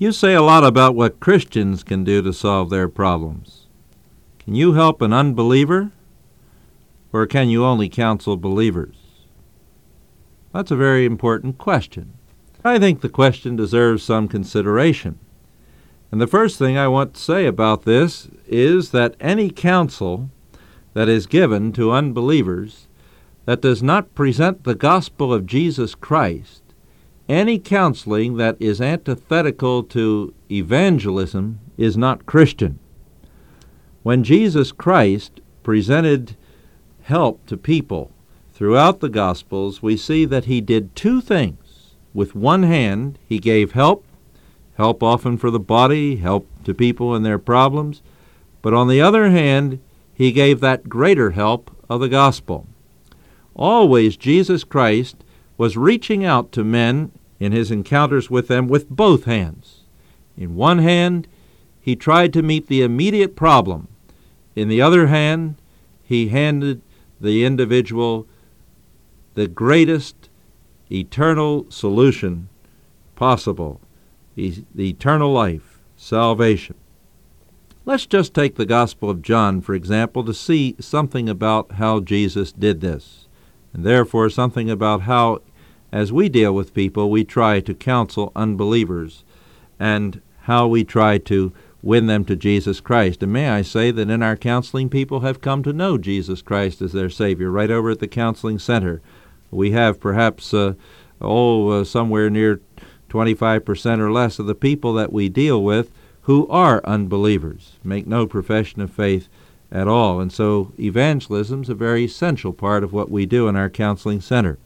You say a lot about what Christians can do to solve their problems. Can you help an unbeliever? Or can you only counsel believers? That's a very important question. I think the question deserves some consideration. And the first thing I want to say about this is that any counsel that is given to unbelievers that does not present the gospel of Jesus Christ, any counseling that is antithetical to evangelism is not Christian. When Jesus Christ presented help to people throughout the Gospels, we see that he did two things. With one hand, he gave help, help often for the body, help to people in their problems, but on the other hand, he gave that greater help of the gospel. Always, Jesus Christ was reaching out to men in his encounters with them with both hands. In one hand, he tried to meet the immediate problem. In the other hand, he handed the individual the greatest eternal solution possible the eternal life, salvation. Let's just take the Gospel of John, for example, to see something about how Jesus did this, and therefore something about how, as we deal with people, we try to counsel unbelievers, and how we try to win them to Jesus Christ. And may I say that in our counseling, people have come to know Jesus Christ as their Savior right over at the counseling center. We have perhaps, uh, oh, uh, somewhere near 25% or less of the people that we deal with who are unbelievers, make no profession of faith at all. And so evangelism is a very essential part of what we do in our counseling center.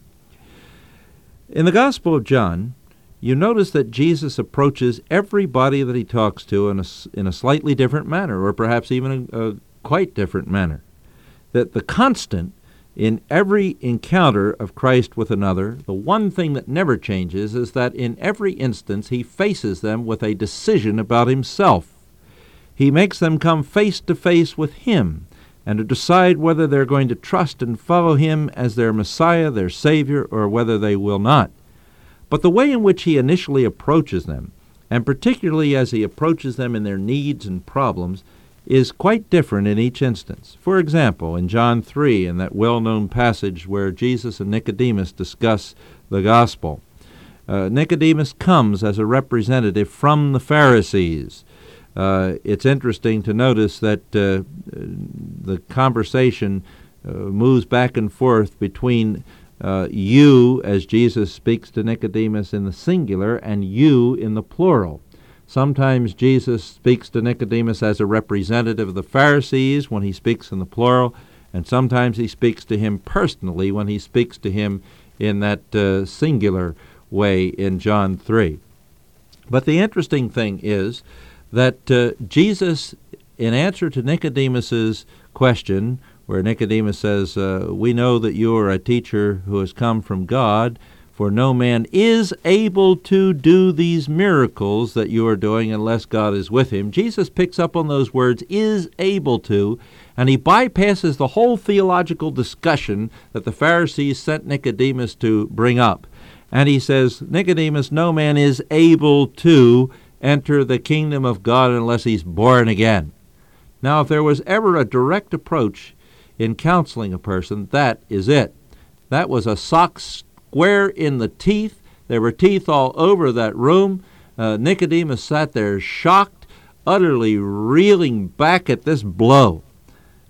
In the Gospel of John, you notice that Jesus approaches everybody that he talks to in a, in a slightly different manner, or perhaps even a, a quite different manner. That the constant in every encounter of Christ with another, the one thing that never changes is that in every instance he faces them with a decision about himself. He makes them come face to face with him and to decide whether they're going to trust and follow him as their Messiah, their Savior, or whether they will not. But the way in which he initially approaches them, and particularly as he approaches them in their needs and problems, is quite different in each instance. For example, in John 3, in that well known passage where Jesus and Nicodemus discuss the gospel, uh, Nicodemus comes as a representative from the Pharisees. Uh, it's interesting to notice that uh, the conversation uh, moves back and forth between you, as Jesus speaks to Nicodemus in the singular, and you in the plural. Sometimes Jesus speaks to Nicodemus as a representative of the Pharisees when he speaks in the plural, and sometimes he speaks to him personally when he speaks to him in that uh, singular way in John 3. But the interesting thing is that uh, Jesus, in answer to Nicodemus's question, where Nicodemus says, uh, We know that you are a teacher who has come from God, for no man is able to do these miracles that you are doing unless God is with him. Jesus picks up on those words, is able to, and he bypasses the whole theological discussion that the Pharisees sent Nicodemus to bring up. And he says, Nicodemus, no man is able to enter the kingdom of God unless he's born again. Now, if there was ever a direct approach in counseling a person, that is it. That was a sock square in the teeth. There were teeth all over that room. Uh, Nicodemus sat there shocked, utterly reeling back at this blow.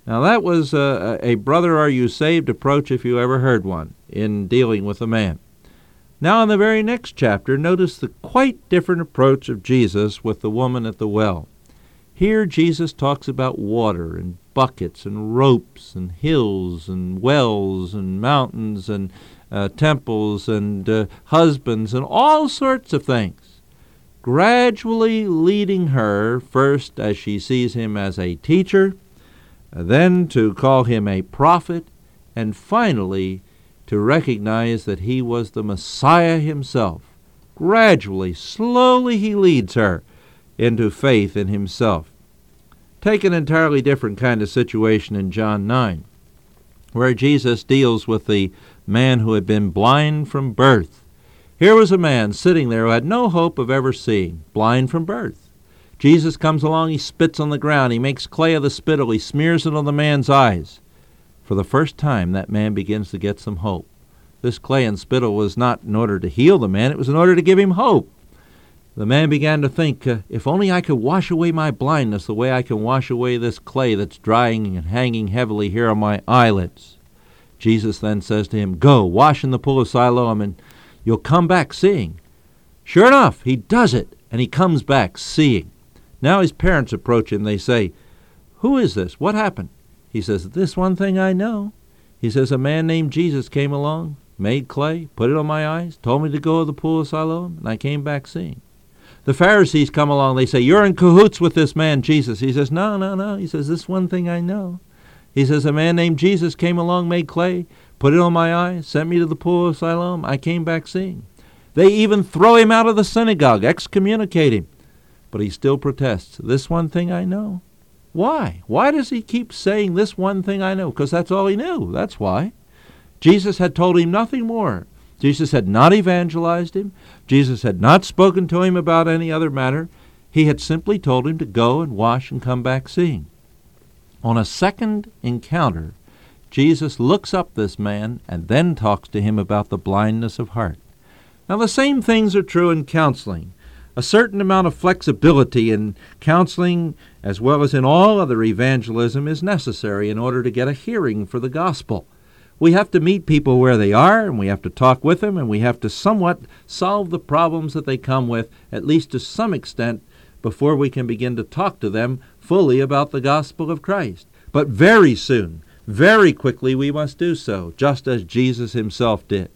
Now, that was uh, a brother are you saved approach if you ever heard one in dealing with a man. Now, in the very next chapter, notice the quite different approach of Jesus with the woman at the well. Here, Jesus talks about water and buckets and ropes and hills and wells and mountains and uh, temples and uh, husbands and all sorts of things, gradually leading her first as she sees him as a teacher, then to call him a prophet, and finally to recognize that he was the Messiah himself. Gradually, slowly, he leads her into faith in himself. Take an entirely different kind of situation in John 9, where Jesus deals with the man who had been blind from birth. Here was a man sitting there who had no hope of ever seeing, blind from birth. Jesus comes along, he spits on the ground, he makes clay of the spittle, he smears it on the man's eyes. For the first time, that man begins to get some hope. This clay and spittle was not in order to heal the man, it was in order to give him hope. The man began to think, uh, if only I could wash away my blindness the way I can wash away this clay that's drying and hanging heavily here on my eyelids. Jesus then says to him, Go, wash in the pool of Siloam, and you'll come back seeing. Sure enough, he does it, and he comes back seeing. Now his parents approach him. They say, Who is this? What happened? He says, This one thing I know. He says, A man named Jesus came along, made clay, put it on my eyes, told me to go to the pool of Siloam, and I came back seeing. The Pharisees come along. They say, You're in cahoots with this man, Jesus. He says, No, no, no. He says, This one thing I know. He says, A man named Jesus came along, made clay, put it on my eyes, sent me to the pool of Siloam. I came back seeing. They even throw him out of the synagogue, excommunicate him. But he still protests, This one thing I know. Why? Why does he keep saying this one thing I know? Because that's all he knew. That's why. Jesus had told him nothing more. Jesus had not evangelized him. Jesus had not spoken to him about any other matter. He had simply told him to go and wash and come back seeing. On a second encounter, Jesus looks up this man and then talks to him about the blindness of heart. Now, the same things are true in counseling. A certain amount of flexibility in counseling, as well as in all other evangelism, is necessary in order to get a hearing for the gospel we have to meet people where they are and we have to talk with them and we have to somewhat solve the problems that they come with, at least to some extent, before we can begin to talk to them fully about the gospel of Christ. But very soon, very quickly, we must do so, just as Jesus himself did.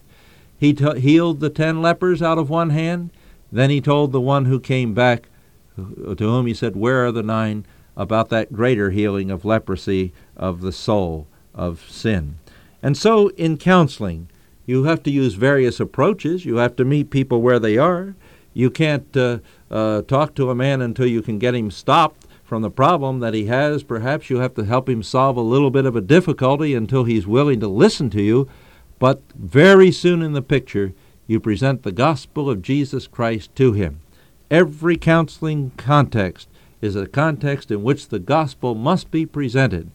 He t- healed the ten lepers out of one hand. Then he told the one who came back, to whom he said, Where are the nine? about that greater healing of leprosy of the soul, of sin. And so in counseling, you have to use various approaches. You have to meet people where they are. You can't uh, uh, talk to a man until you can get him stopped from the problem that he has. Perhaps you have to help him solve a little bit of a difficulty until he's willing to listen to you. But very soon in the picture, you present the gospel of Jesus Christ to him. Every counseling context is a context in which the gospel must be presented.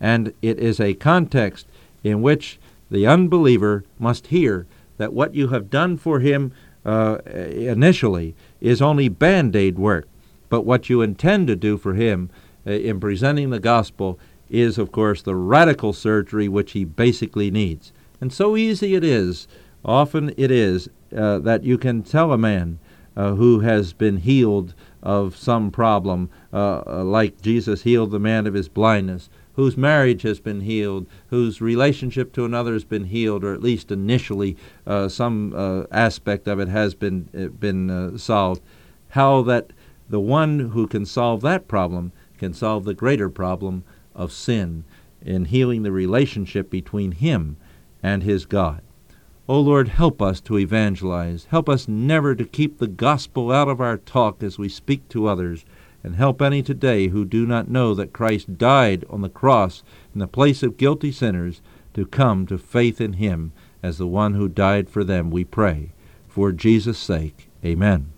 And it is a context in which the unbeliever must hear that what you have done for him uh, initially is only band aid work, but what you intend to do for him uh, in presenting the gospel is, of course, the radical surgery which he basically needs. And so easy it is, often it is, uh, that you can tell a man uh, who has been healed of some problem, uh, uh, like Jesus healed the man of his blindness, whose marriage has been healed, whose relationship to another has been healed, or at least initially uh, some uh, aspect of it has been been solved. How that the one who can solve that problem can solve the greater problem of sin in healing the relationship between him and his God. O oh Lord, help us to evangelize. Help us never to keep the gospel out of our talk as we speak to others and help any today who do not know that Christ died on the cross in the place of guilty sinners to come to faith in him as the one who died for them, we pray. For Jesus' sake, amen.